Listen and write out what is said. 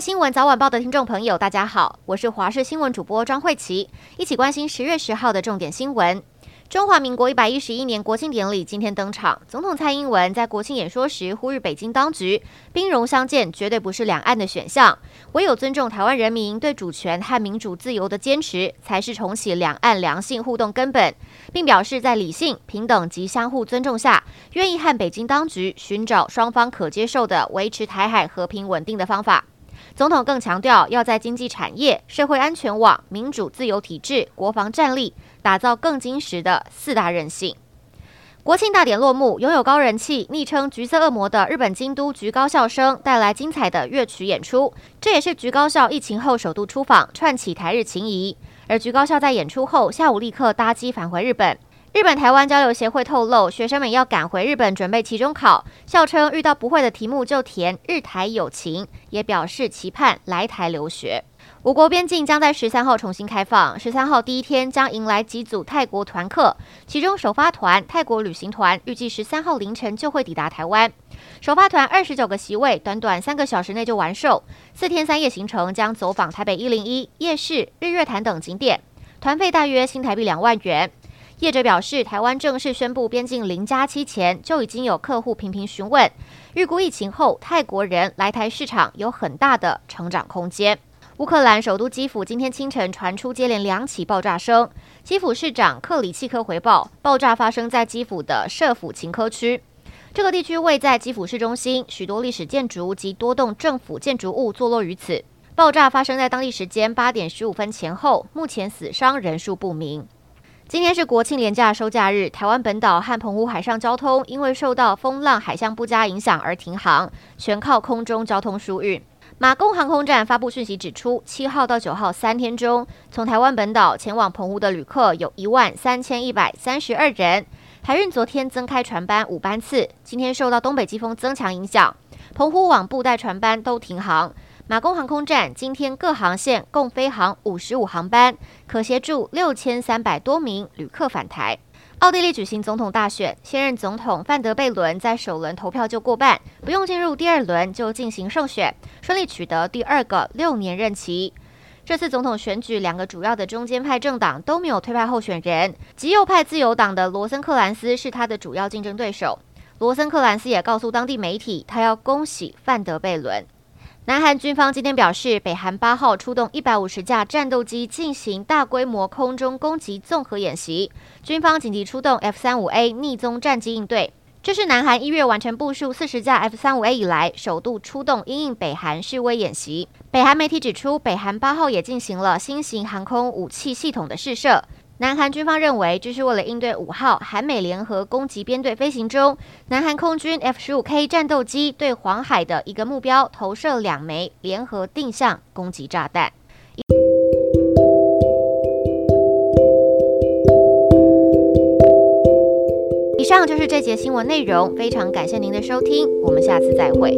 新闻早晚报的听众朋友，大家好，我是华视新闻主播张慧琪，一起关心十月十号的重点新闻。中华民国一百一十一年国庆典礼今天登场，总统蔡英文在国庆演说时呼吁北京当局，兵戎相见绝对不是两岸的选项，唯有尊重台湾人民对主权和民主自由的坚持，才是重启两岸良性互动根本，并表示在理性、平等及相互尊重下，愿意和北京当局寻找双方可接受的维持台海和平稳定的方法。总统更强调，要在经济产业、社会安全网、民主自由体制、国防战力，打造更坚实的四大韧性。国庆大典落幕，拥有高人气、昵称“橘色恶魔”的日本京都橘高校生带来精彩的乐曲演出，这也是橘高校疫情后首度出访，串起台日情谊。而橘高校在演出后，下午立刻搭机返回日本。日本台湾交流协会透露，学生们要赶回日本准备期中考，笑称遇到不会的题目就填日台友情，也表示期盼来台留学。我国边境将在十三号重新开放，十三号第一天将迎来几组泰国团客，其中首发团泰国旅行团预计十三号凌晨就会抵达台湾。首发团二十九个席位，短短三个小时内就完售，四天三夜行程将走访台北一零一夜市、日月潭等景点，团费大约新台币两万元。业者表示，台湾正式宣布边境零加七前，就已经有客户频频询问，预估疫情后泰国人来台市场有很大的成长空间。乌克兰首都基辅今天清晨传出接连两起爆炸声，基辅市长克里契科回报，爆炸发生在基辅的舍甫琴科区，这个地区位在基辅市中心，许多历史建筑及多栋政府建筑物坐落于此。爆炸发生在当地时间八点十五分前后，目前死伤人数不明。今天是国庆连假收假日，台湾本岛和澎湖海上交通因为受到风浪海象不佳影响而停航，全靠空中交通疏运。马公航空站发布讯息指出，七号到九号三天中，从台湾本岛前往澎湖的旅客有一万三千一百三十二人。海运昨天增开船班五班次，今天受到东北季风增强影响，澎湖往布袋船班都停航。马公航空站今天各航线共飞航五十五航班，可协助六千三百多名旅客返台。奥地利举行总统大选，现任总统范德贝伦在首轮投票就过半，不用进入第二轮就进行胜选，顺利取得第二个六年任期。这次总统选举，两个主要的中间派政党都没有推派候选人，极右派自由党的罗森克兰斯是他的主要竞争对手。罗森克兰斯也告诉当地媒体，他要恭喜范德贝伦。南韩军方今天表示，北韩八号出动一百五十架战斗机进行大规模空中攻击综合演习，军方紧急出动 F 三五 A 逆踪战机应对。这是南韩一月完成部署四十架 F 三五 A 以来，首度出动因应北韩示威演习。北韩媒体指出，北韩八号也进行了新型航空武器系统的试射。南韩军方认为，这是为了应对五号韩美联合攻击编队飞行中，南韩空军 F 十五 K 战斗机对黄海的一个目标投射两枚联合定向攻击炸弹。以上就是这节新闻内容，非常感谢您的收听，我们下次再会。